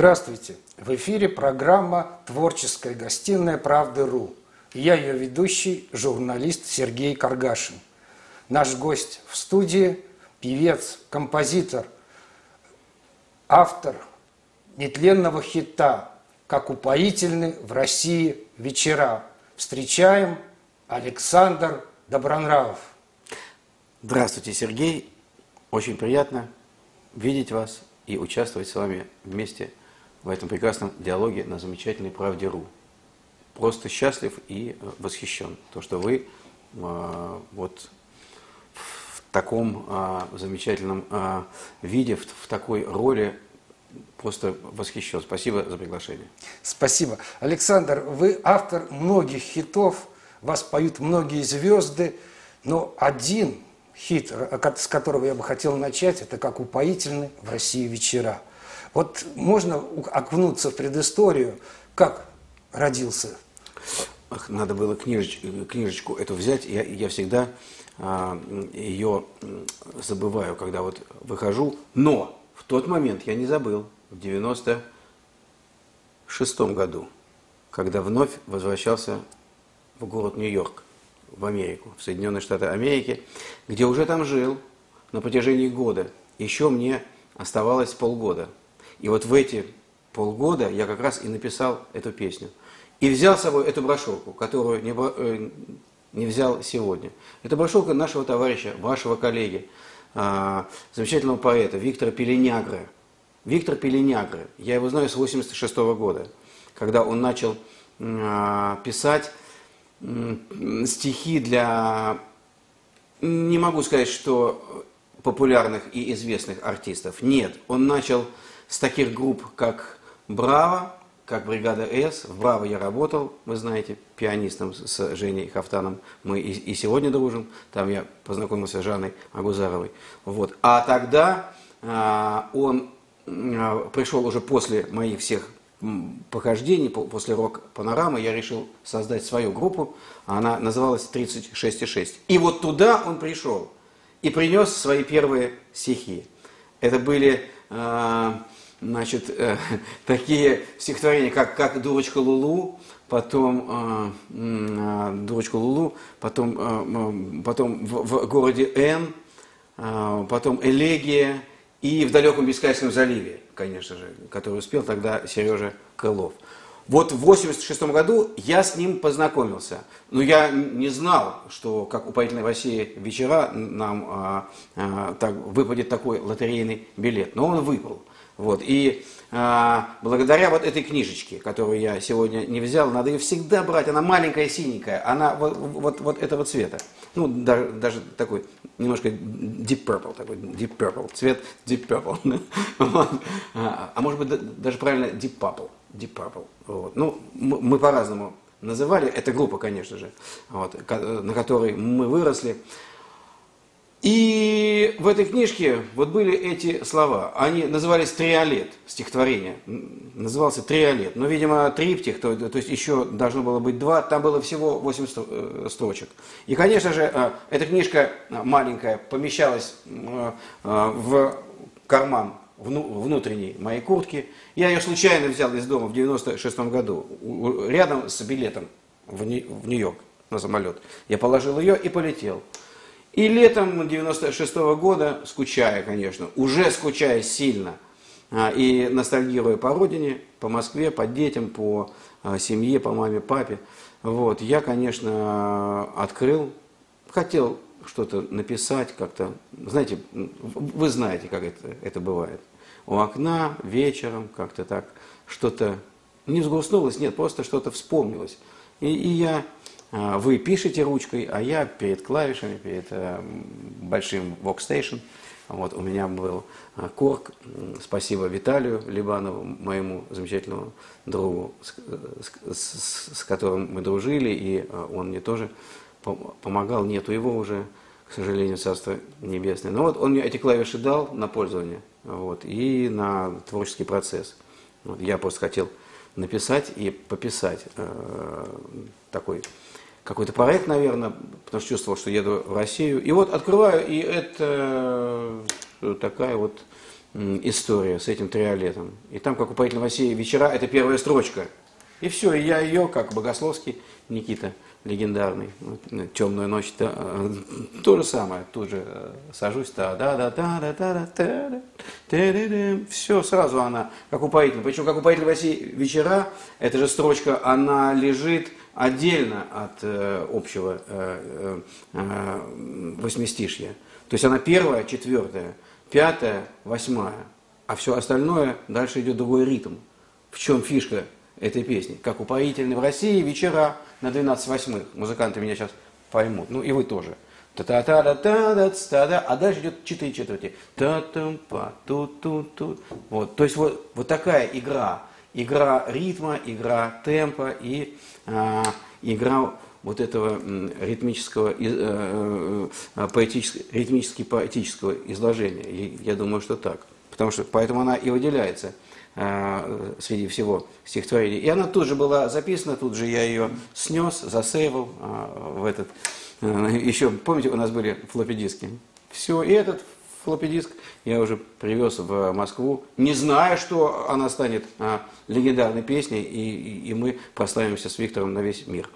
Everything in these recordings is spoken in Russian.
Здравствуйте! В эфире программа «Творческая гостиная Правды.ру». Я ее ведущий, журналист Сергей Каргашин. Наш гость в студии – певец, композитор, автор нетленного хита «Как упоительны в России вечера». Встречаем Александр Добронравов. Здравствуйте, Сергей. Очень приятно видеть вас и участвовать с вами вместе в этом прекрасном диалоге на замечательной правде.ру. Просто счастлив и э, восхищен. То, что вы э, вот в таком э, замечательном э, виде, в, в такой роли просто восхищен. Спасибо за приглашение. Спасибо. Александр, вы автор многих хитов, вас поют многие звезды, но один хит, с которого я бы хотел начать, это как упоительны в России вечера. Вот можно окунуться в предысторию, как родился? Ах, надо было книжечку, книжечку эту взять. Я, я всегда а, ее забываю, когда вот выхожу. Но в тот момент я не забыл, в 96 году, когда вновь возвращался в город Нью-Йорк в Америку, в Соединенные Штаты Америки, где уже там жил на протяжении года. Еще мне оставалось полгода. И вот в эти полгода я как раз и написал эту песню. И взял с собой эту брошюрку, которую не, э, не взял сегодня. Это брошюрка нашего товарища, вашего коллеги, э, замечательного поэта Виктора Пеленягра. Виктор Пеленягра, я его знаю с 86 -го года, когда он начал э, писать стихи для, не могу сказать, что популярных и известных артистов. Нет, он начал с таких групп, как «Браво», как «Бригада С». В «Браво» я работал, вы знаете, пианистом с Женей Хафтаном. Мы и, и сегодня дружим. Там я познакомился с Жанной Агузаровой. Вот. А тогда а, он а, пришел уже после моих всех похождений, после рок-панорамы, я решил создать свою группу, она называлась 36,6. И вот туда он пришел и принес свои первые стихи. Это были э, значит, э, такие стихотворения, как, как «Дурочка Лулу», потом э, э, «Дурочка Лулу», потом, э, потом в, в городе Н, э, потом «Элегия» и «В далеком Бискайском заливе» конечно же, который успел тогда Сережа Крылов. Вот в 86 году я с ним познакомился. Но я не знал, что как упоительной России вечера нам а, а, так, выпадет такой лотерейный билет. Но он выпал. Вот. И а, благодаря вот этой книжечке, которую я сегодня не взял, надо ее всегда брать. Она маленькая, синенькая, она вот, вот, вот этого цвета. Ну, даже, даже такой немножко deep purple, такой deep purple, цвет deep purple. А, а может быть даже правильно deep purple. Deep purple. Вот. Ну, мы, по-разному называли. Это группа, конечно же, вот, на которой мы выросли. И в этой книжке вот были эти слова. Они назывались «Триолет», стихотворение. Назывался «Триолет». Но, видимо, триптих, то, то есть еще должно было быть два. Там было всего 8 э, строчек. И, конечно же, э, эта книжка маленькая помещалась э, в карман внутренней моей куртки. Я ее случайно взял из дома в 96 году, рядом с билетом в Нью-Йорк на самолет. Я положил ее и полетел. И летом 96 -го года, скучая, конечно, уже скучая сильно, а, и ностальгируя по родине, по Москве, по детям, по а, семье, по маме, папе, вот, я, конечно, открыл, хотел что-то написать как-то. Знаете, вы знаете, как это, это бывает. У окна вечером как-то так что-то не взгрустнулось, нет, просто что-то вспомнилось. И, и я вы пишете ручкой, а я перед клавишами, перед э, большим workstation. Вот, у меня был э, корк. Спасибо Виталию Либанову, моему замечательному другу, с, с, с которым мы дружили, и э, он мне тоже помогал. Нету его уже, к сожалению, Царство Небесное. Но вот он мне эти клавиши дал на пользование вот, и на творческий процесс. Вот, я просто хотел написать и пописать э, такой какой-то проект, наверное, потому что чувствовал, что еду в Россию. И вот открываю, и это такая вот история с этим триолетом. И там, как упоительного Василия вечера, это первая строчка. И все, и я ее, как Богословский Никита, легендарный, темную ночь, то, э, то же самое, тут же э, сажусь, да, да, да, да, да, да, да, да, все сразу она, как упоительная. Причем, как упоительная Василий вечера, эта же строчка, она лежит отдельно от э, общего э, э, восьмистишья. То есть она первая, четвертая, пятая, восьмая, а все остальное дальше идет другой ритм. В чем фишка этой песни? Как упоительны в России вечера на 12 восьмых. Музыканты меня сейчас поймут. Ну и вы тоже. та та та та та та та А дальше идет четыре четверти. та тум па ту ту ту Вот. То есть вот, вот такая игра. Игра ритма, игра темпа и а, игра вот этого ритмического, э, э, поэтического, ритмически поэтического изложения. Я думаю, что так. Потому что поэтому она и выделяется э, среди всего стихотворений. И она тут же была записана, тут же я ее снес, засейвил в этот. Еще, помните, у нас были флоппи-диски? Все, и этот флоппи-диск я уже привез в Москву, не зная, что она станет а, легендарной песней, и, и, и мы прославимся с Виктором на весь мир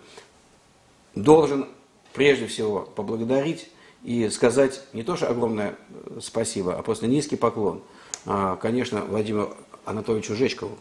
должен прежде всего поблагодарить и сказать не то, что огромное э, спасибо, а просто низкий поклон, а, конечно, Владимиру Анатольевичу Жечкову.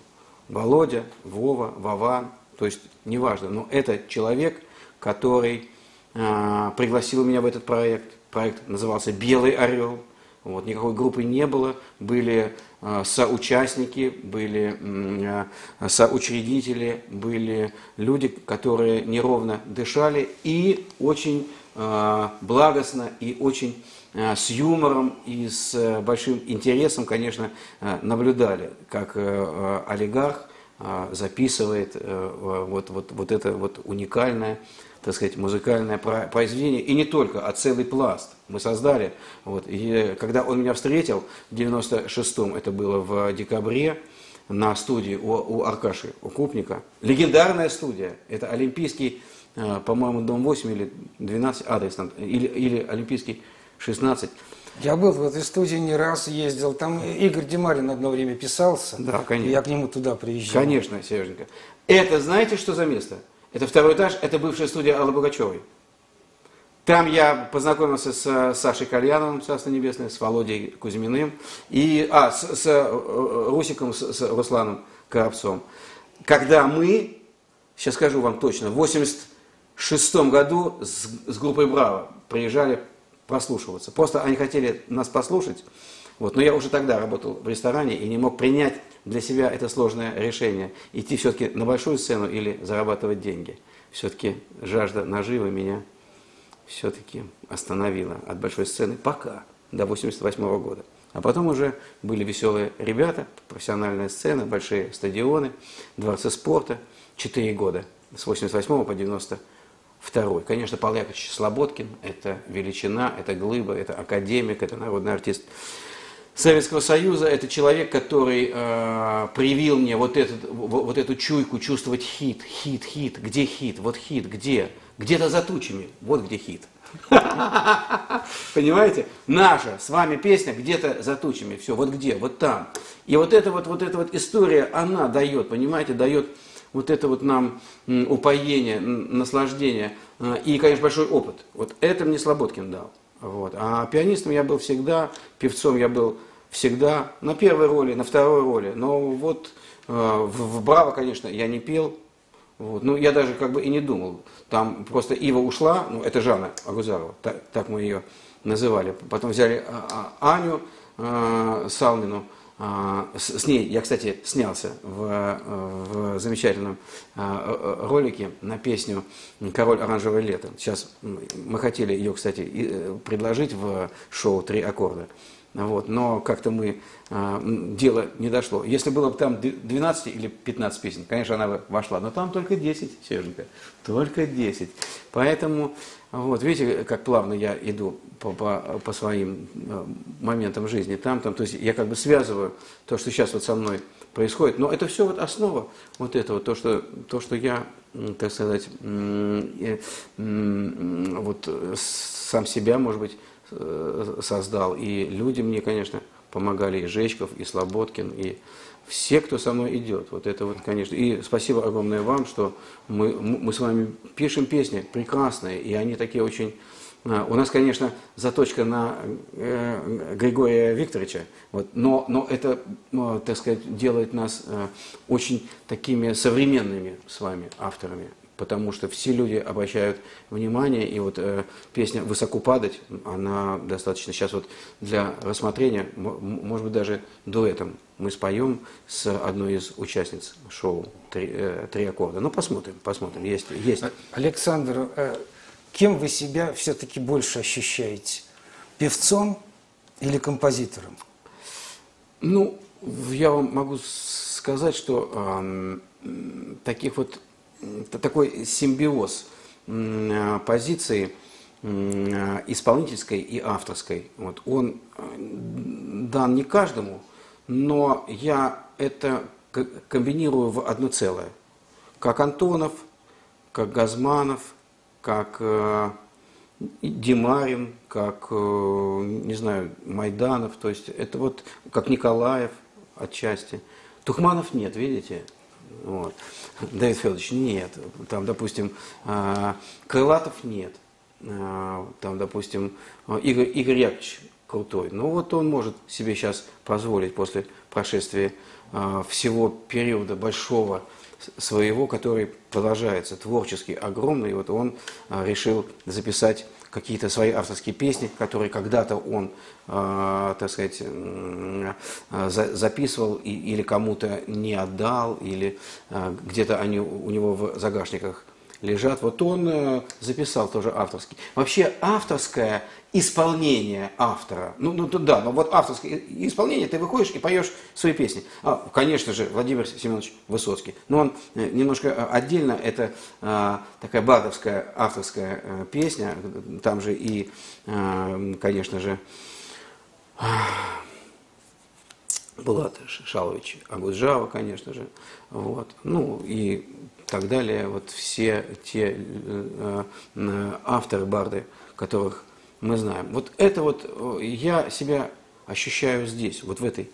Володя, Вова, Вован, то есть неважно, но это человек, который а, пригласил меня в этот проект. Проект назывался «Белый орел». Вот, никакой группы не было, были э, соучастники, были э, соучредители, были люди, которые неровно дышали и очень э, благостно и очень э, с юмором и с э, большим интересом, конечно, э, наблюдали, как олигарх записывает вот, вот, вот это вот уникальное так сказать, музыкальное произведение, и не только, а целый пласт мы создали. Вот. И когда он меня встретил в 96-м, это было в декабре, на студии у, у Аркаши, у Купника, легендарная студия, это Олимпийский, э, по-моему, дом 8 или 12, адрес или, или Олимпийский 16. Я был в этой студии не раз, ездил. Там Игорь Демарин одно время писался. Да, конечно. я к нему туда приезжал. Конечно, Сереженька. Это знаете, что за место? Это второй этаж, это бывшая студия Аллы Богачевой. Там я познакомился с Сашей Кальяновым, Царство Небесное, с Володей Кузьминым, и, а, с, с э, Русиком, с, с Русланом Коробцом. Когда мы, сейчас скажу вам точно, в 86 году с, с группой «Браво» приезжали прослушиваться. Просто они хотели нас послушать, вот, но я уже тогда работал в ресторане и не мог принять для себя это сложное решение. Идти все-таки на большую сцену или зарабатывать деньги. Все-таки жажда наживы меня все-таки остановила от большой сцены пока, до 88 -го года. А потом уже были веселые ребята, профессиональная сцена, большие стадионы, дворцы спорта. Четыре года, с 88 по 92. Конечно, Павел Яковлевич Слободкин – это величина, это глыба, это академик, это народный артист. Советского Союза, это человек, который э, привил мне вот, этот, вот эту чуйку чувствовать хит, хит, хит, где хит, вот хит, где, где-то за тучами, вот где хит. Понимаете? Наша с вами песня где-то за тучами, все, вот где, вот там. И вот эта вот, вот эта вот история, она дает, понимаете, дает вот это вот нам упоение, наслаждение э, и, конечно, большой опыт. Вот это мне Слободкин дал. Вот. А пианистом я был всегда, певцом я был всегда, на первой роли, на второй роли. Но вот э, в, в «Браво», конечно, я не пел. Вот. Ну, я даже как бы и не думал. Там просто Ива ушла, ну, это Жанна Агузарова, так, так мы ее называли. Потом взяли а, а, Аню э, Салмину, а, с ней я, кстати, снялся в, в замечательном а, ролике на песню «Король оранжевое лето». Сейчас мы хотели ее, кстати, э, предложить в шоу «Три аккорда». Вот, но как-то мы, дело не дошло. Если было бы там 12 или 15 песен, конечно, она бы вошла, но там только 10, Серженька, только 10. Поэтому, вот, видите, как плавно я иду по, по, по своим э, моментам жизни, там, там, то есть я как бы связываю то, что сейчас вот со мной происходит, но это все вот основа вот этого, то, что, то, что я, так сказать, вот сам себя, может быть, Э, создал. И люди мне, конечно, помогали и Жечков, и Слободкин, и все, кто со мной идет. Вот это вот, конечно. И спасибо огромное вам, что мы, мы с вами пишем песни прекрасные, и они такие очень... А, у нас, конечно, заточка на э, Григория Викторовича, вот, но, но это, ну, так сказать, делает нас э, очень такими современными с вами авторами потому что все люди обращают внимание, и вот э, песня «Высоко падать», она достаточно сейчас вот для рассмотрения, может быть, даже дуэтом мы споем с одной из участниц шоу «Три, э, три аккорда». Ну, посмотрим, посмотрим, есть. есть. Александр, э, кем вы себя все-таки больше ощущаете? Певцом или композитором? Ну, я вам могу сказать, что э, таких вот такой симбиоз э, позиции э, исполнительской и авторской. Вот, он э, дан не каждому, но я это комбинирую в одно целое. Как Антонов, как Газманов, как Димарин, как, не знаю, Майданов, то есть это вот как Николаев отчасти. Тухманов нет, видите? Вот. Давид Федорович, нет. Там, допустим, а, Крылатов нет. А, там, допустим, Игорь, Игорь Яковлевич крутой. Ну вот он может себе сейчас позволить после прошествия а, всего периода большого своего, который продолжается творчески огромный. вот он решил записать какие-то свои авторские песни, которые когда-то он, э, так сказать, э, записывал и, или кому-то не отдал, или где-то они у него в загашниках лежат. Вот он э, записал тоже авторский. Вообще авторское исполнение автора. Ну, ну да, но вот авторское исполнение, ты выходишь и поешь свои песни. А, конечно же, Владимир Семенович Высоцкий. Но он э, немножко э, отдельно, это а, такая бардовская авторская а, песня. Там же и, а, конечно же, Булат Шалович Агуджава, конечно же. Вот. Ну и так далее. Вот все те э, э, авторы барды, которых мы знаем. Вот это вот э, я себя ощущаю здесь, вот в этой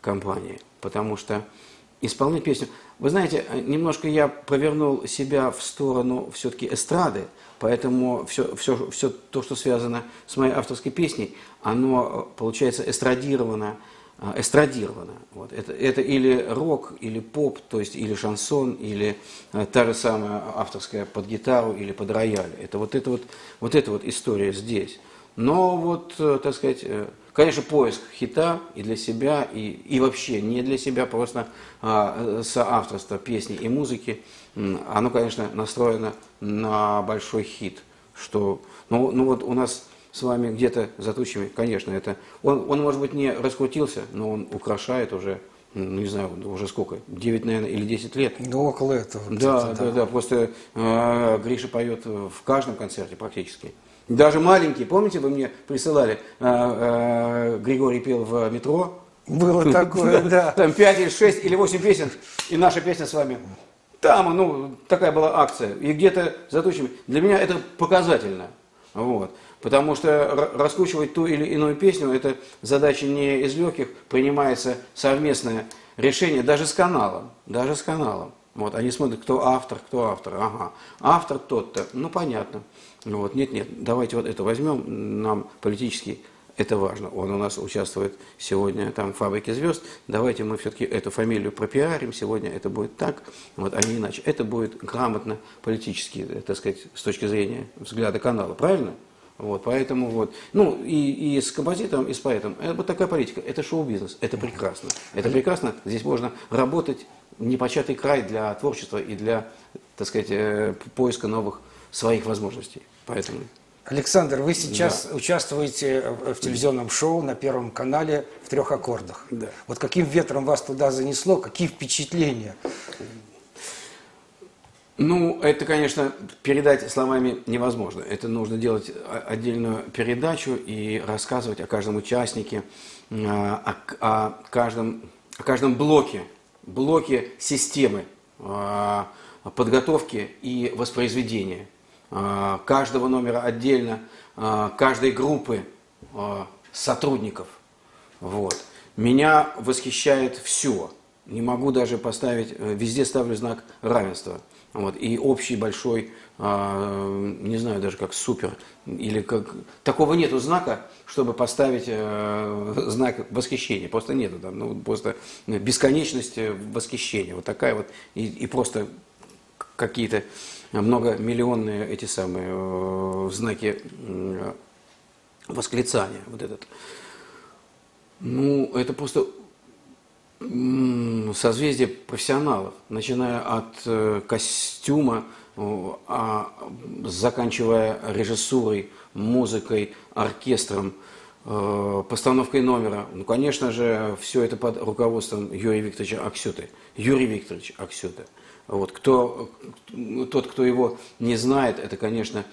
компании, потому что исполнять песню... Вы знаете, немножко я повернул себя в сторону все-таки эстрады, поэтому все, все, все то, что связано с моей авторской песней, оно, получается, эстрадировано, эстрадировано. Вот. Это, это или рок, или поп, то есть или шансон, или а, та же самая авторская под гитару или под рояль. Это вот эта вот, вот, эта вот история здесь. Но вот, э, так сказать, э, конечно, поиск хита и для себя, и, и вообще не для себя, просто а, соавторство песни и музыки, оно, конечно, настроено на большой хит. Что, ну, ну вот у нас с вами где-то за тучами, конечно, это... Он, он, может быть, не раскрутился, но он украшает уже, ну, не знаю, уже сколько, 9, наверное, или 10 лет. Ну, около этого. Да, да, да, да, просто э, Гриша поет в каждом концерте практически. Даже маленький, помните, вы мне присылали, э, э, Григорий пел в метро. Было такое, да. Там 5 или 6 или 8 песен, и наша песня с вами. Там, ну, такая была акция. И где-то за тучами. Для меня это показательно. Вот. Потому что раскручивать ту или иную песню, это задача не из легких, принимается совместное решение даже с каналом, даже с каналом. Вот, они смотрят, кто автор, кто автор. Ага, автор тот-то, ну понятно. Вот, нет, нет, давайте вот это возьмем, нам политически это важно. Он у нас участвует сегодня там в «Фабрике звезд». Давайте мы все-таки эту фамилию пропиарим. Сегодня это будет так, вот, а не иначе. Это будет грамотно политически, так сказать, с точки зрения взгляда канала. Правильно? Вот, поэтому вот, ну и, и с композитором, и с поэтом, это вот такая политика, это шоу-бизнес, это прекрасно. Это прекрасно, здесь можно работать непочатый край для творчества и для, так сказать, э, поиска новых своих возможностей. Поэтому... Александр, вы сейчас да. участвуете в телевизионном шоу на Первом канале в трех аккордах. Да. Вот каким ветром вас туда занесло, какие впечатления? Ну, это, конечно, передать словами невозможно. Это нужно делать отдельную передачу и рассказывать о каждом участнике, о, о, каждом, о каждом блоке, блоке системы подготовки и воспроизведения каждого номера отдельно, каждой группы сотрудников. Вот. Меня восхищает все. Не могу даже поставить, э, везде ставлю знак равенства. Вот, и общий большой, э, не знаю даже как супер, или как... Такого нету знака, чтобы поставить э, знак восхищения. Просто нету там, ну, просто бесконечность восхищения. Вот такая вот, и, и просто какие-то многомиллионные эти самые э, знаки э, восклицания. Вот этот. Ну, это просто созвездие профессионалов, начиная от э, костюма, а заканчивая режиссурой, музыкой, оркестром, постановкой номера. Ну, конечно же, все это под руководством Юрия Викторовича Аксюты. Юрий Викторович Аксюта. Вот, кто, тот, кто его не знает, это, конечно,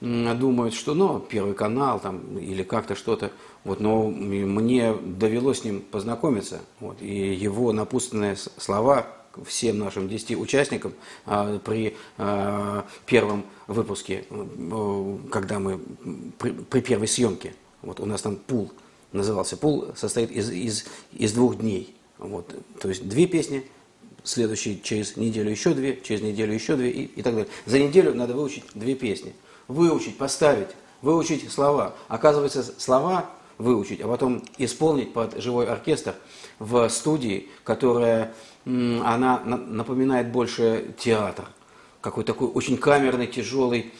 думают, что, ну, Первый канал там, или как-то что-то. Вот, но мне довелось с ним познакомиться. Вот, и его напутственные слова всем нашим 10 участникам а, при а, первом выпуске, а, когда мы при, при первой съемке, вот у нас там пул назывался, пул состоит из, из, из двух дней. Вот, то есть две песни – следующий через неделю еще две, через неделю еще две и, и так далее. За неделю надо выучить две песни. Выучить, поставить, выучить слова. Оказывается, слова выучить, а потом исполнить под живой оркестр в студии, которая, она напоминает больше театр. Какой такой очень камерный, тяжелый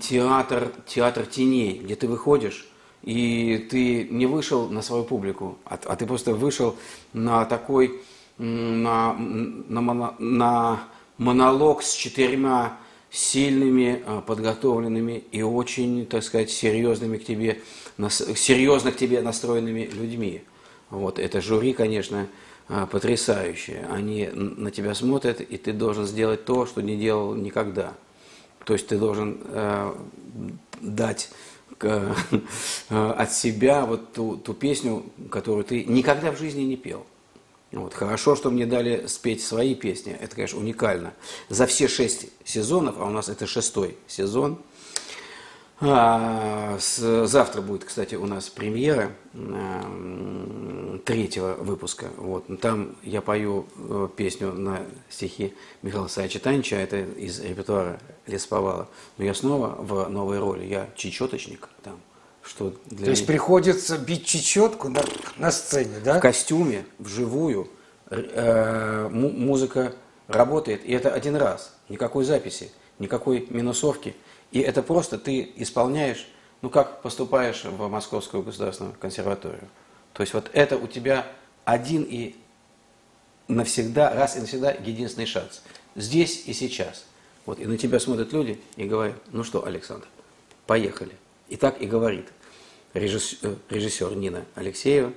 театр, театр теней, где ты выходишь, и ты не вышел на свою публику, а, а ты просто вышел на такой на, на, на монолог с четырьмя сильными, а, подготовленными и очень, так сказать, серьезными к тебе, серьезно к тебе настроенными людьми. Вот, это жюри, конечно, а, потрясающее. Они на тебя смотрят, и ты должен сделать то, что не делал никогда. То есть ты должен э, дать э, от себя вот ту, ту песню, которую ты никогда в жизни не пел. Вот. Хорошо, что мне дали спеть свои песни. Это, конечно, уникально. За все шесть сезонов, а у нас это шестой сезон, а, с, завтра будет, кстати, у нас премьера а, третьего выпуска. Вот. Там я пою э, песню на стихи Михаила Саича Танча, это из репертуара Лесповала. Но я снова в новой роли. Я чечеточник там. Что для То есть приходится бить чечетку на, на сцене, да? В костюме, вживую. Э, музыка работает, и это один раз. Никакой записи, никакой минусовки. И это просто ты исполняешь, ну как поступаешь в Московскую государственную консерваторию. То есть вот это у тебя один и навсегда, раз и навсегда единственный шанс. Здесь и сейчас. Вот, и на тебя смотрят люди и говорят, ну что, Александр, поехали. И так и говорит режиссер, э, режиссер Нина Алексеева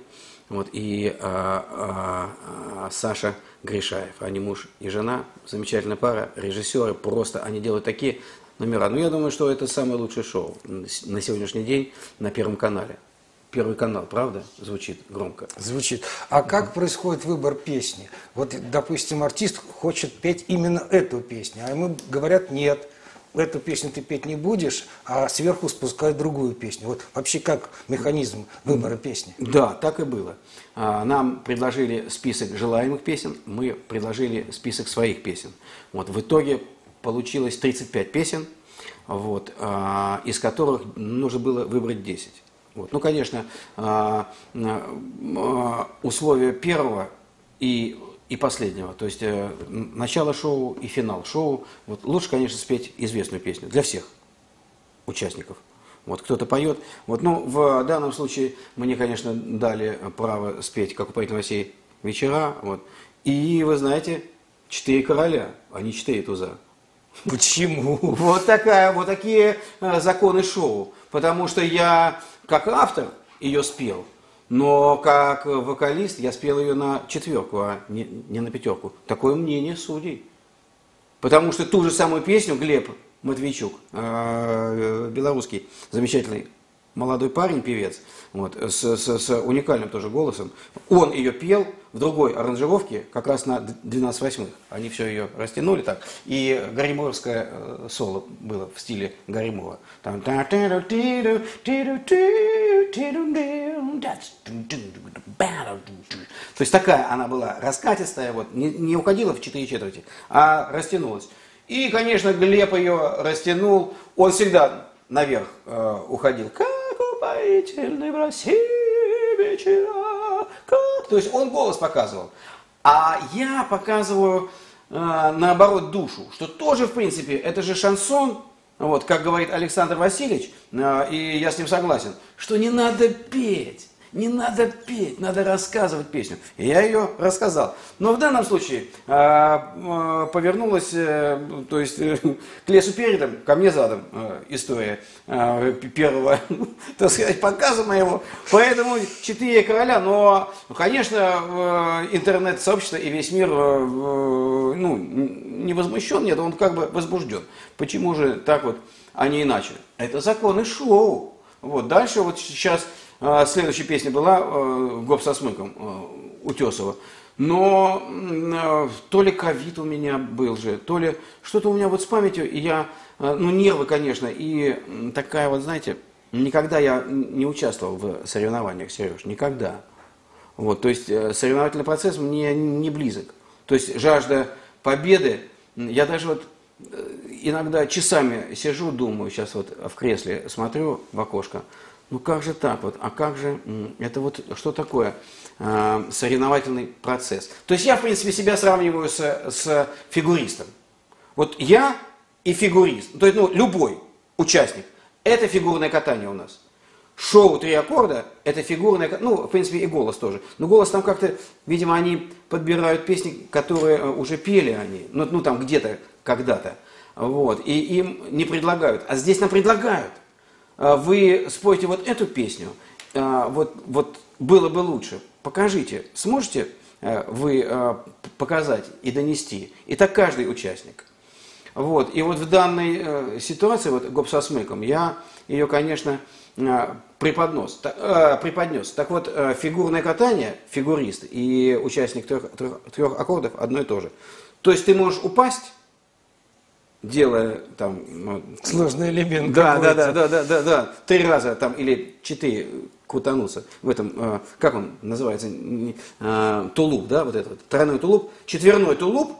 вот, и а, а, а, Саша Гришаев. Они муж и жена, замечательная пара, режиссеры, просто они делают такие номера. Но ну, я думаю, что это самое лучшее шоу на сегодняшний день на Первом канале. Первый канал, правда, звучит громко? Звучит. А как происходит выбор песни? Вот, допустим, артист хочет петь именно эту песню, а ему говорят нет – эту песню ты петь не будешь, а сверху спускают другую песню. Вот вообще как механизм выбора песни? Да, так и было. А, нам предложили список желаемых песен, мы предложили список своих песен. Вот, в итоге получилось 35 песен, вот, а, из которых нужно было выбрать 10. Вот. Ну, конечно, а, условия первого и и последнего. То есть э, начало шоу и финал шоу. Вот лучше, конечно, спеть известную песню для всех участников. Вот кто-то поет. Вот, ну, в данном случае мне, конечно, дали право спеть, как у поэта Васей, вечера. Вот. И, вы знаете, четыре короля, а не четыре туза. Почему? Вот, такая, вот такие э, законы шоу. Потому что я, как автор, ее спел. Но как вокалист я спел ее на четверку, а не, не на пятерку. Такое мнение судей. Потому что ту же самую песню Глеб Матвейчук, э, белорусский, замечательный молодой парень, певец, вот, с, с, с уникальным тоже голосом. Он ее пел в другой аранжировке, как раз на 12 восьмых. Они все ее растянули так. И Гарриморовское э, соло было в стиле Гарримова. Там... То есть такая она была раскатистая, вот, не, не уходила в четыре четверти, а растянулась. И, конечно, Глеб ее растянул. Он всегда наверх э, уходил. Как упоительный в России вечера. Как... То есть он голос показывал. А я показываю э, наоборот душу, что тоже, в принципе, это же шансон, вот, как говорит Александр Васильевич, э, и я с ним согласен, что не надо петь. Не надо петь, надо рассказывать песню. И я ее рассказал. Но в данном случае э, э, повернулась, э, то есть э, к лесу передом, ко мне задом э, история э, первого, так сказать, показа моего. Поэтому четыре короля, но, конечно, э, интернет-сообщество и весь мир, э, ну, не возмущен, нет, он как бы возбужден. Почему же так вот, а не иначе? Это законы шоу. Вот, дальше вот сейчас следующая песня была э, «Гоп со смыком» э, Утесова. Но э, то ли ковид у меня был же, то ли что-то у меня вот с памятью, и я, ну нервы, конечно, и такая вот, знаете, никогда я не участвовал в соревнованиях, Сереж, никогда. Вот, то есть соревновательный процесс мне не близок. То есть жажда победы, я даже вот иногда часами сижу, думаю, сейчас вот в кресле смотрю в окошко, ну как же так вот? А как же, это вот что такое э, соревновательный процесс? То есть я, в принципе, себя сравниваю с, с фигуристом. Вот я и фигурист, то есть ну, любой участник, это фигурное катание у нас. Шоу «Три аккорда» – это фигурное, ну, в принципе, и голос тоже. Но голос там как-то, видимо, они подбирают песни, которые э, уже пели они, ну, ну там где-то, когда-то. Вот, и им не предлагают. А здесь нам предлагают. А, вы споете вот эту песню, а, вот, вот было бы лучше, покажите, сможете а, вы показать и донести. И так каждый участник. Вот. И вот в данной э, ситуации, вот гоп со смыком, я ее, конечно, преподнос, э, преподнес. Так вот, э, фигурное катание, фигурист и участник трех, трех, трех аккордов одно и то же. То есть ты можешь упасть, делая там... Ну, Сложный элемент. Да, да, да, да, да, да, да. Три раза там или четыре крутануться в этом, э, как он называется, э, тулуп, да, вот этот, тройной тулуп, четверной тулуп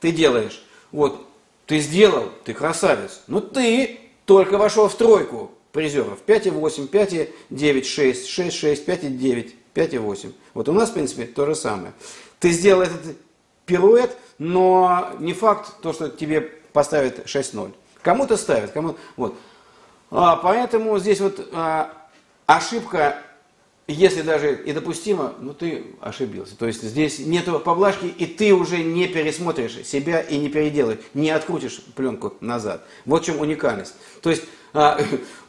ты делаешь, вот, ты сделал, ты красавец, но ты только вошел в тройку призеров, 5,8, 5,9, 6, 6, 6, 5,9, 5,8. Вот у нас, в принципе, то же самое. Ты сделал этот пируэт, но не факт, то, что тебе поставит 6-0. Кому-то ставят, кому вот. А, поэтому здесь вот а, ошибка, если даже и допустима, ну ты ошибился. То есть здесь нет поблажки, и ты уже не пересмотришь себя и не переделаешь, не открутишь пленку назад. Вот в чем уникальность. То есть, а,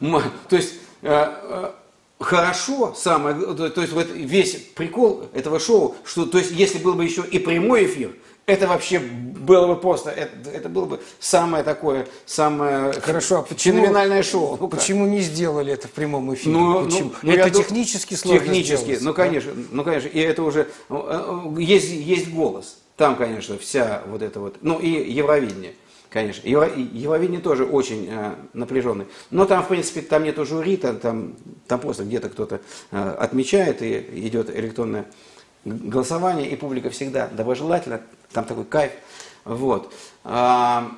то есть а, а, хорошо самое, то есть вот весь прикол этого шоу, что то есть если был бы еще и прямой эфир, это вообще было бы просто, это, это было бы самое такое, самое Хорошо, а почему, феноменальное шоу. Ну, почему не сделали это в прямом эфире? Ну, почему? Ну, это технически сложно Технически, сделать, ну, конечно, да? ну, конечно, и это уже, ну, э, есть, есть голос, там, конечно, вся вот эта вот, ну, и Евровидение. Конечно. Ево, Евровидение тоже очень э, напряженный. Но там, в принципе, там нету жюри, там, там, там просто где-то кто-то э, отмечает и идет электронное голосование, и публика всегда доброжелательна, там такой кайф. Вот. А,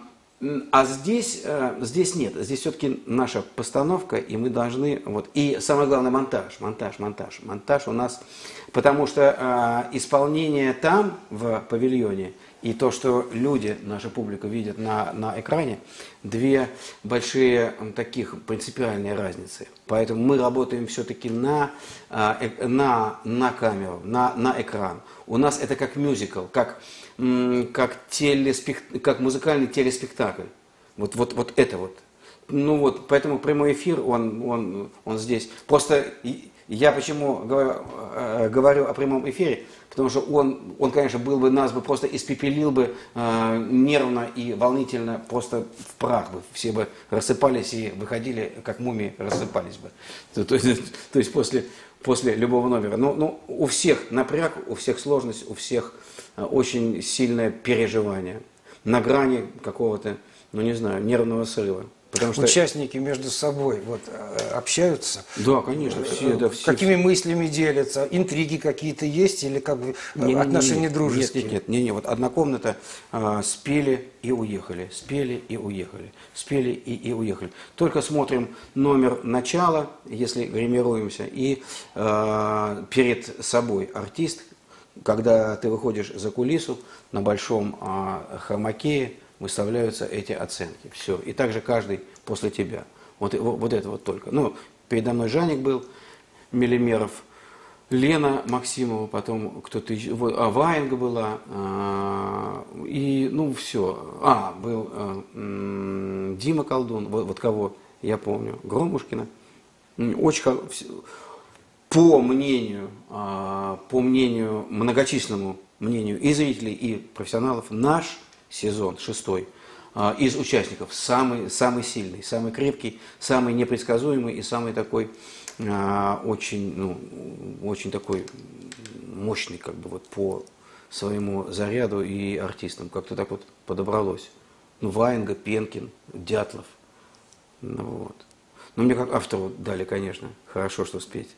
а здесь, э, здесь нет, здесь все-таки наша постановка, и мы должны, вот, и самое главное монтаж, монтаж, монтаж, монтаж у нас, потому что э, исполнение там, в павильоне, и то, что люди, наша публика видят на, на экране, две большие таких принципиальные разницы. Поэтому мы работаем все-таки на, а, э, на, на камеру, на, на экран. У нас это как мюзикл, как, как, телеспект... как музыкальный телеспектакль. Вот, вот, вот это вот. Ну вот, поэтому прямой эфир, он, он, он здесь. Просто я почему говорю, э, говорю о прямом эфире, потому что он, он, конечно, был бы, нас бы просто испепелил бы э, нервно и волнительно, просто в прах бы, все бы рассыпались и выходили, как мумии рассыпались бы. То, то, то есть после, после любого номера. Ну, ну, у всех напряг, у всех сложность, у всех э, очень сильное переживание. На грани какого-то, ну не знаю, нервного срыва. Потому что... Участники между собой вот, э, общаются? Да, конечно, все, да, все. Какими мыслями делятся? Интриги какие-то есть или как бы не, отношения не, не, дружеские? Нет, нет, нет, не, не, вот одна комната, а, спели и уехали, спели и уехали, спели и, и уехали. Только смотрим номер начала, если гримируемся, и а, перед собой артист, когда ты выходишь за кулису на большом а, хромакее, выставляются эти оценки. Все. И также каждый после тебя. Вот, вот это вот только. Ну, передо мной Жаник был, Миллимеров, Лена Максимова, потом кто-то еще, вот, а, Ваенга была, а, и, ну, все. А, был а, Дима Колдун, вот, вот кого я помню, Громушкина. Очень, по мнению, а, по мнению, многочисленному мнению и зрителей, и профессионалов, наш сезон, шестой, а, из участников самый, самый сильный, самый крепкий, самый непредсказуемый и самый такой а, очень, ну, очень такой мощный как бы вот по своему заряду и артистам. Как-то так вот подобралось. Ну, Ваенга, Пенкин, Дятлов. Ну, вот. Но мне как автору дали, конечно, хорошо, что спеть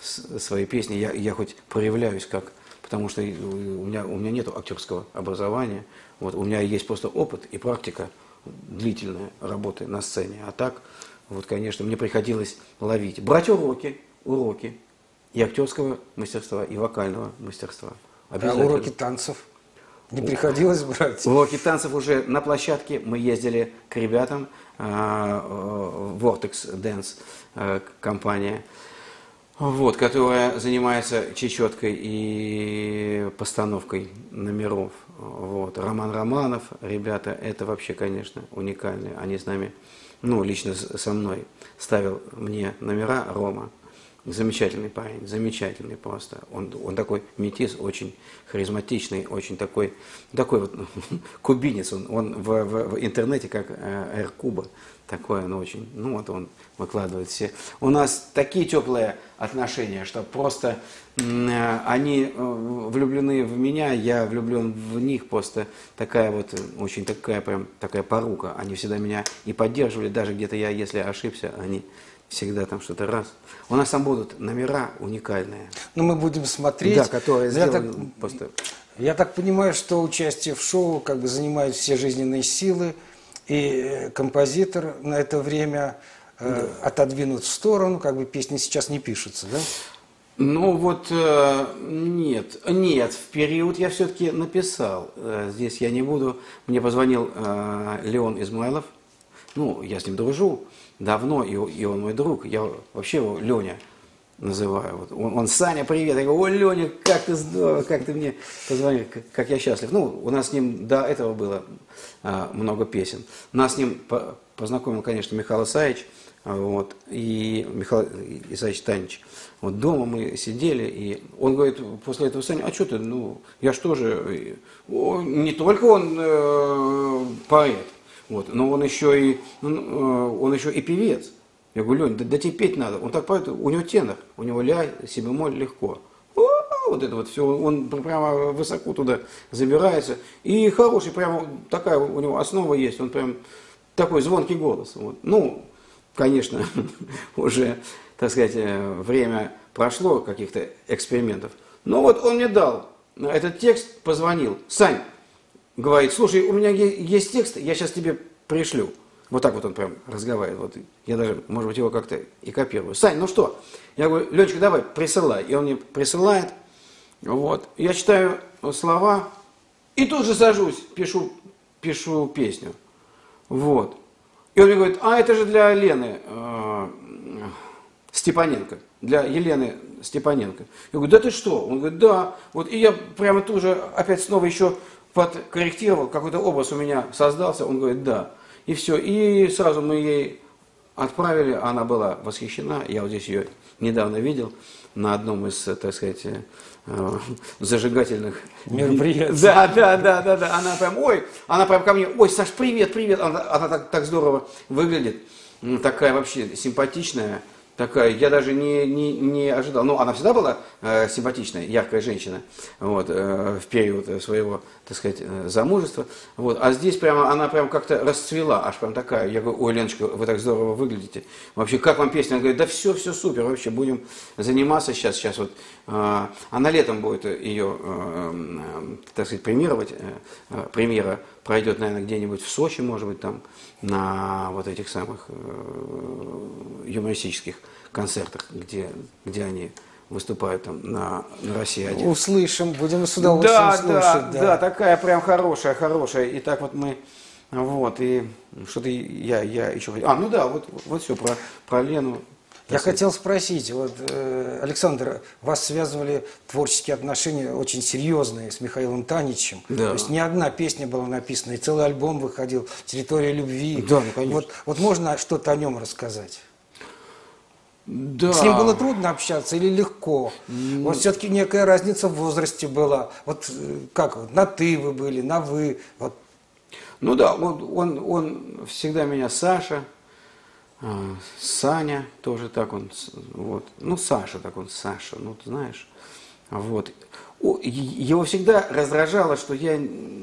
свои песни. Я, я хоть проявляюсь как потому что у меня, у меня нет актерского образования. Вот, у меня есть просто опыт и практика длительная работы на сцене. А так, вот, конечно, мне приходилось ловить, брать уроки, уроки и актерского мастерства, и вокального мастерства. А уроки танцев? Не приходилось брать? Уроки танцев уже на площадке. Мы ездили к ребятам, а, Vortex Dance а, компания вот, которая занимается чечеткой и постановкой номеров. Вот. Роман Романов, ребята, это вообще, конечно, уникальные. Они с нами, ну, лично со мной ставил мне номера Рома. Замечательный парень, замечательный просто. Он, он такой метис, очень харизматичный, очень такой, такой вот кубинец. Он, он в, в, в интернете как э, Эр Куба. Такое, ну, очень, ну, вот он выкладывает все. У нас такие теплые отношения, что просто э, они э, влюблены в меня, я влюблен в них, просто такая вот, очень такая прям, такая порука. Они всегда меня и поддерживали, даже где-то я, если ошибся, они всегда там что-то раз. У нас там будут номера уникальные. Ну, мы будем смотреть. Да, которые сделаны так, просто... Я так понимаю, что участие в шоу как бы занимает все жизненные силы, и композитор на это время э, да. отодвинут в сторону, как бы песни сейчас не пишутся, да? Ну вот э, нет, нет, в период я все-таки написал. Э, здесь я не буду. Мне позвонил э, Леон Измайлов. Ну, я с ним дружу давно, и, и он мой друг. Я вообще его Леня называю. Вот он, он Саня, привет. Я говорю, о, Леня, как ты здорово, как ты мне позвонил, как, как я счастлив. Ну, у нас с ним до этого было а, много песен. Нас с ним по, познакомил, конечно, Михаил Исаевич. Вот, и Михаил Исаевич Танич. Вот дома мы сидели, и он говорит после этого, Саня, а что ты, ну, я же, не только он э, поэт, вот, но он еще и, он, э, он еще и певец. Я говорю, Лень, да, да тебе петь надо. Он так поет, у него тенор, у него ля, си бемоль легко. Вот это вот все, он прямо высоко туда забирается. И хороший, прямо такая у него основа есть, он прям такой звонкий голос. Вот. Ну, конечно, уже, так сказать, э, время прошло каких-то экспериментов. Но вот он мне дал этот текст, позвонил. Сань, говорит, слушай, у меня есть текст, я сейчас тебе пришлю. Вот так вот он прям разговаривает. Вот я даже, может быть, его как-то и копирую. Сань, ну что? Я говорю, Ленечка, давай, присылай. И он мне присылает. Вот. Я читаю слова и тут же сажусь, пишу, пишу песню. Вот. И он мне говорит, а это же для Лены э, Степаненко, для Елены Степаненко. Я говорю, да ты что? Он говорит, да. Вот и я прямо тут же опять снова еще подкорректировал, какой-то образ у меня создался. Он говорит, да. И все. И сразу мы ей отправили, она была восхищена. Я вот здесь ее недавно видел на одном из, так сказать, э, зажигательных мероприятий. Да, да, да, да, да. Она прям, ой, она прям ко мне, ой, Саш, привет, привет. Она, она так, так здорово выглядит, такая вообще симпатичная. Такая, я даже не, не, не ожидал. Ну, она всегда была э, симпатичная, яркая женщина, вот, э, в период своего, так сказать, э, замужества. Вот. А здесь прямо, она прям как-то расцвела, аж прям такая. Я говорю, ой, Леночка, вы так здорово выглядите. Вообще, как вам песня? Она говорит, да все, все супер, вообще будем заниматься сейчас. Сейчас вот, э, она летом будет ее, э, э, так сказать, премировать. Э, э премьера пройдет, наверное, где-нибудь в Сочи, может быть, там, на вот этих самых э, юмористических концертах, где, где они выступают там на, на России один. Услышим, будем с удовольствием да, слушать. Да, да, да, такая прям хорошая, хорошая. И так вот мы, вот, и что-то я, я еще хотел. А, ну да, вот, вот все про, про Лену. Я хотел спросить, вот, э, Александр, вас связывали творческие отношения очень серьезные с Михаилом Таничем. Да. То есть не одна песня была написана, и целый альбом выходил «Территория любви». Да, ну, конечно. Вот, вот можно что-то о нем рассказать? Да. С ним было трудно общаться или легко? Mm. Вот все-таки некая разница в возрасте была. Вот э, как, на «ты» вы были, на «вы». Вот. Ну да, он, он, он всегда меня Саша, Саня тоже так он, вот, ну Саша так он, Саша, ну ты знаешь, вот. Его всегда раздражало, что я,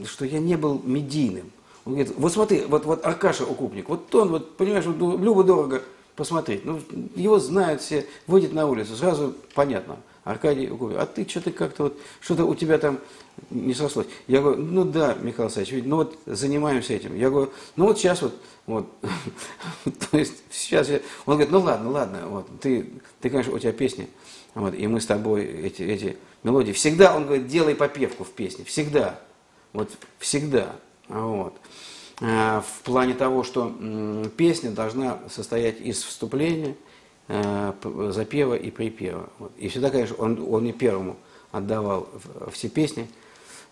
что я не был медийным. Он говорит, вот смотри, вот, вот Аркаша Укупник, вот он, вот, понимаешь, вот, любо-дорого посмотреть. Ну, его знают все, выйдет на улицу, сразу понятно. Аркадий Укупник, а ты что-то как-то вот, что-то у тебя там не сослось. Я говорю, ну да, Михаил Александрович, ну вот занимаемся этим. Я говорю, ну вот сейчас вот, вот, то есть сейчас я, он говорит, ну ладно, ладно, вот, ты, ты, конечно, у тебя песни, вот, и мы с тобой эти, эти мелодии, всегда, он говорит, делай попевку в песне, всегда, вот, всегда, вот. А, в плане того, что песня должна состоять из вступления, запева и припева. И всегда, конечно, он, он не первому отдавал все песни,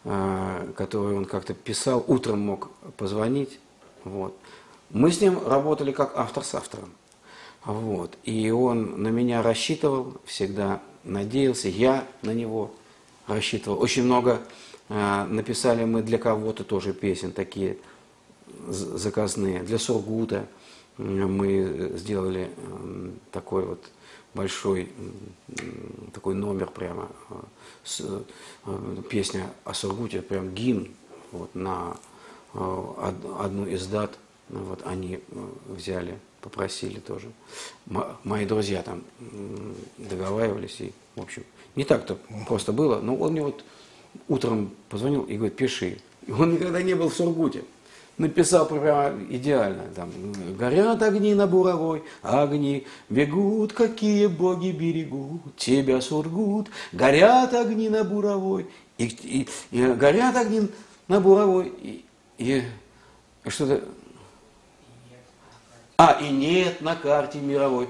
э, которые он как-то писал, утром мог позвонить. Вот. Мы с ним работали как автор с автором. Вот. И он на меня рассчитывал, всегда надеялся, я на него рассчитывал. Очень много э, написали мы для кого-то тоже песен, такие заказные. Для Сургута мы сделали эм, такой вот большой такой номер прямо, э, с, э, песня о Сургуте, прям гимн вот, на э, одну из дат. Вот они взяли, попросили тоже. Мои друзья там договаривались, и, в общем, не так-то просто было, но он мне вот утром позвонил и говорит, пиши. И он никогда не был в Сургуте написал прямо идеально. Там, Горят огни на буровой, огни бегут, какие боги берегут, тебя сургут. Горят огни на буровой, и, и, и горят огни на буровой, и, и что-то... А, и нет на карте мировой.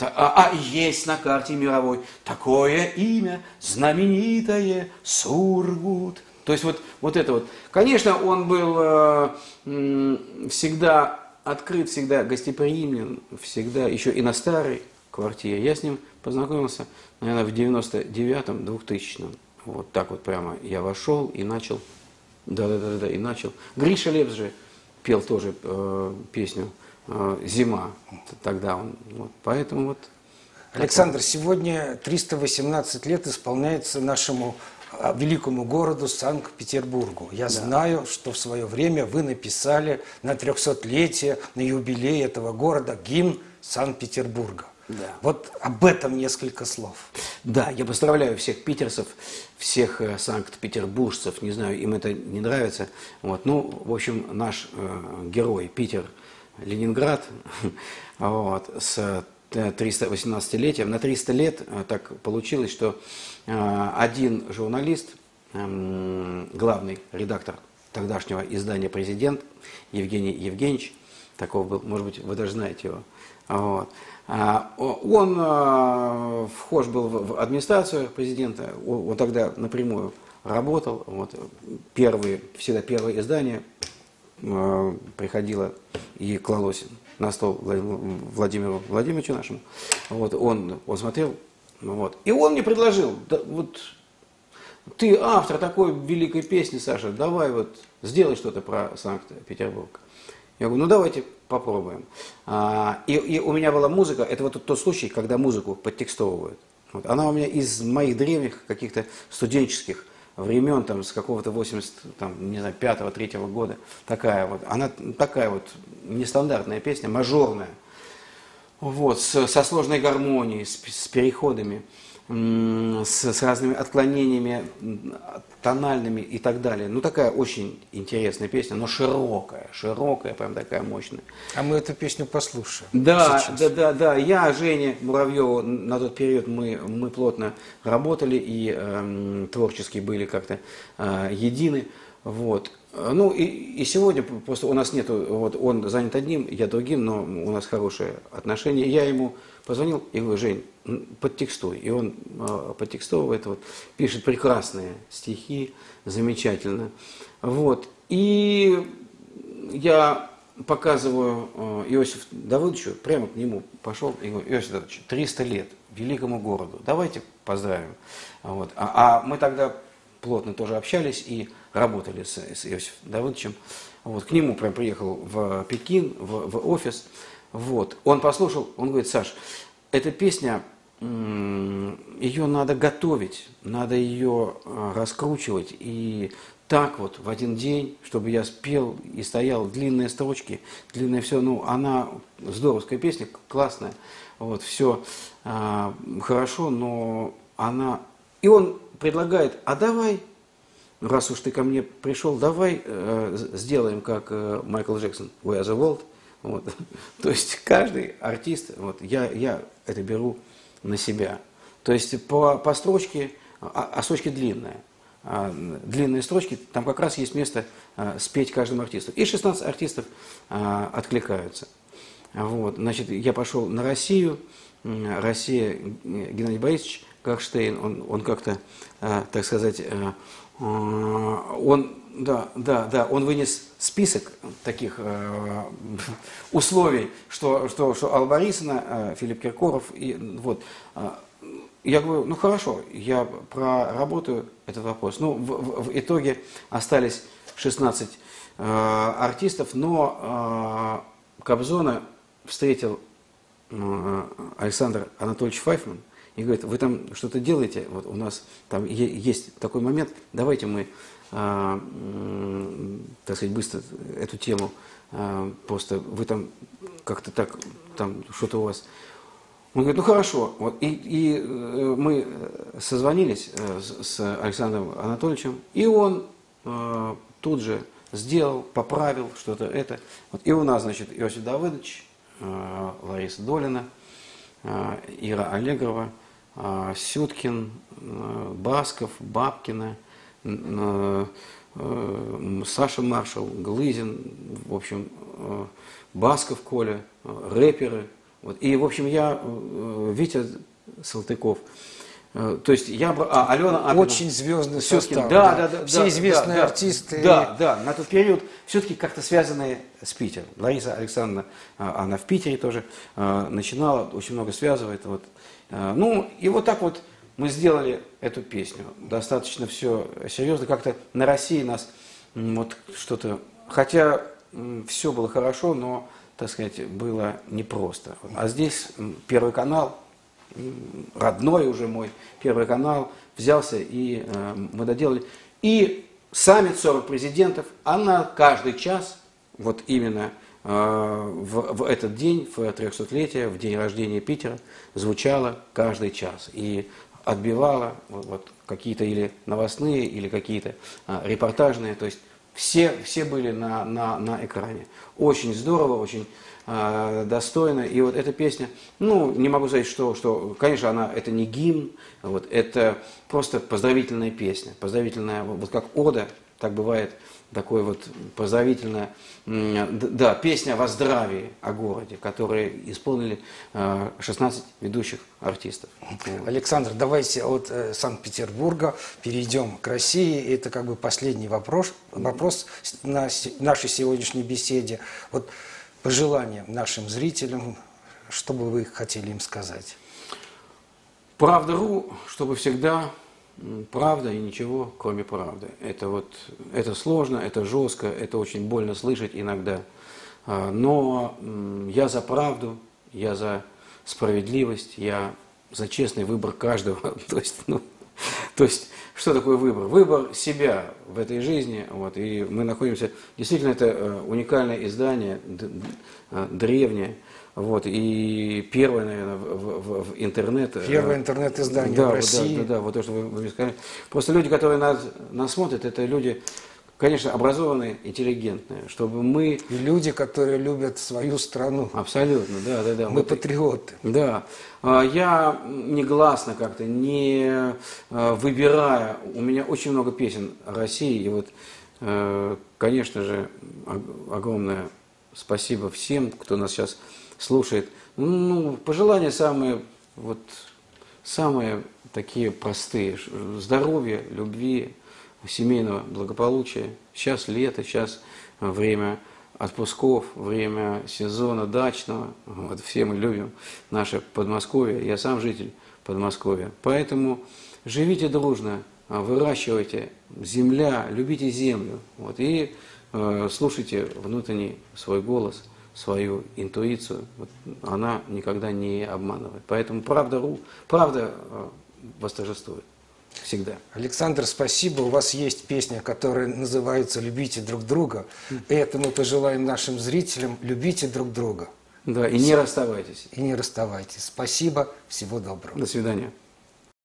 А, а есть на карте мировой такое имя, знаменитое Сургут. То есть вот, вот это вот. Конечно, он был э, всегда открыт, всегда гостеприимен, всегда, еще и на старой квартире. Я с ним познакомился, наверное, в 99-м, 2000-м. Вот так вот прямо я вошел и начал, да-да-да, и начал. Гриша Лепс же пел тоже э, песню э, «Зима», тогда он, вот, поэтому вот. Александр, сегодня 318 лет исполняется нашему великому городу Санкт-Петербургу. Я да. знаю, что в свое время вы написали на 300-летие, на юбилей этого города гимн Санкт-Петербурга. Да. Вот об этом несколько слов. Да, я поздравляю всех питерцев, всех э, санкт-петербуржцев, не знаю, им это не нравится. Вот. Ну, в общем, наш э, герой Питер, Ленинград, вот, с 318-летием. На 300 лет э, так получилось, что э, один журналист, эм, главный редактор тогдашнего издания «Президент» Евгений Евгеньевич, такого был, может быть, вы даже знаете его, вот. Он э, вхож был в администрацию президента, он тогда напрямую работал, вот, первые, всегда первое издание приходило и клалось на стол Владимиру Владимировичу нашему. Вот, он посмотрел, вот. И он мне предложил, да, вот ты автор такой великой песни, Саша, давай вот сделай что-то про Санкт-Петербург. Я говорю, ну давайте попробуем. А, и, и у меня была музыка, это вот тот случай, когда музыку подтекстовывают. Вот. Она у меня из моих древних каких-то студенческих времен, там, с какого-то 80, там, не знаю, 5-3 года, такая вот, она такая вот нестандартная песня, мажорная, вот, с, со сложной гармонией, с, с переходами с, с разными отклонениями тональными и так далее. Ну, такая очень интересная песня, но широкая, широкая, прям такая мощная. А мы эту песню послушаем. Да, сейчас. да, да, да. Я, Женя Муравьева, на тот период мы, мы плотно работали и э, творчески были как-то э, едины. Вот. Ну и, и сегодня просто у нас нет, вот он занят одним, я другим, но у нас хорошие отношения. Я ему позвонил и говорю, Жень, подтекстуй. И он э, подтекстовывает, вот, пишет прекрасные стихи, замечательно. Вот. И я показываю э, Иосифу Давыдовичу, прямо к нему пошел и говорю, Иосиф Давыдович, 300 лет великому городу, давайте поздравим. Вот. А, а мы тогда плотно тоже общались и работали с, с Иосифом Давыдовичем. Вот. К нему прям приехал в Пекин, в, в офис. Вот. Он послушал, он говорит, Саш, эта песня, ее надо готовить, надо ее а, раскручивать. И так вот в один день, чтобы я спел и стоял длинные строчки, длинное все, ну, она здоровская песня, классная, вот, все а, хорошо, но она... И он предлагает, а давай, раз уж ты ко мне пришел, давай э, сделаем, как э, Майкл Джексон, We are the world. Вот. То есть каждый артист, вот, я, я это беру на себя. То есть по, по строчке, а, а строчки длинные, а, длинные строчки, там как раз есть место а, спеть каждому артисту. И 16 артистов а, откликаются. Вот, значит, я пошел на Россию, Россия, Геннадий Борисович Гахштейн, он, он как-то, а, так сказать, а он да, да, да, он вынес список таких э, условий, что, что, что Алла э, Филипп Киркоров, и вот. Э, я говорю, ну хорошо, я проработаю этот вопрос. Ну, в, в, в итоге остались 16 э, артистов, но э, Кобзона встретил э, Александр Анатольевич Файфман и говорит, вы там что-то делаете, вот у нас там есть такой момент, давайте мы а, так сказать, быстро эту тему. А, просто вы там как-то так, там что-то у вас. Он говорит, ну хорошо. Вот, и, и э, мы созвонились э, с Александром Анатольевичем, и он э, тут же сделал, поправил что-то это. Вот, и у нас, значит, Иосиф Давыдович, Лариса Долина, Ира Аллегрова, Сюткин, Басков, Бабкина – Э, Саша Маршал, Глызин, в общем, э, Басков Коля, э, рэперы. Вот. И, в общем, я, Витя Салтыков, то есть я а, Алена Апина, Очень звездный состав. Да, да, да. Все да, известные да, артисты. Да, да, на тот период все-таки как-то связанные с Питером. Лариса Александровна, она в Питере тоже начинала, очень много связывает. Вот. Ну, и вот так вот мы сделали эту песню. Достаточно все серьезно. Как-то на России нас вот что-то... Хотя все было хорошо, но, так сказать, было непросто. А здесь Первый канал, родной уже мой Первый канал, взялся и э, мы доделали. И саммит 40 президентов, она каждый час, вот именно в, в этот день, в 300-летие, в день рождения Питера, звучала каждый час. И отбивала вот, вот какие-то или новостные, или какие-то а, репортажные, то есть все, все были на, на, на экране. Очень здорово, очень а, достойно. И вот эта песня, ну, не могу сказать, что, что конечно, она, это не гимн, вот, это просто поздравительная песня, поздравительная, вот как ода, так бывает такой вот поздравительная, да, песня о здравии, о городе, которые исполнили 16 э, ведущих артистов. Александр, давайте от э, Санкт-Петербурга перейдем к России. Это как бы последний вопрос, вопрос на нашей сегодняшней беседе. Вот пожелания нашим зрителям, что бы вы хотели им сказать? Правда.ру, чтобы всегда правда и ничего, кроме правды. Это вот, это сложно, это жестко, это очень больно слышать иногда. А, Но я за правду, я за справедливость, я за честный выбор каждого. То есть, ну, то есть, что такое выбор? Выбор себя в этой жизни. Вот, и мы находимся... Действительно, это э, уникальное издание, э, древнее. Вот, и первое, наверное, в, в- в интернет. э, Первое интернет-издание да, в России. Да, да, да, вот то, что вы, вы сказали. Просто люди, которые нас, нас смотрят, это люди, конечно, образованные, интеллигентные, чтобы мы... И люди, которые любят свою страну. Абсолютно, да, да, да. Мы вот патриоты. да. А, Я негласно как-то, не а, выбирая, у меня очень много песен о России, и вот, э, конечно же, ог- огромное спасибо всем, кто нас сейчас слушает. Ну, пожелания самые, вот, самые такие простые. Здоровья, любви, семейного благополучия. Сейчас лето, сейчас время отпусков, время сезона дачного. Вот все мы любим наше Подмосковье. Я сам житель Подмосковья. Поэтому живите дружно, выращивайте земля, любите землю. Вот, и э, слушайте внутренний свой голос, свою интуицию. Вот, она никогда не обманывает. Поэтому правда, правда э, восторжествует. Всегда. Александр, спасибо. У вас есть песня, которая называется «Любите друг друга». И это мы пожелаем нашим зрителям. Любите друг друга. Да, и не расставайтесь. И не расставайтесь. Спасибо. Всего доброго. До свидания.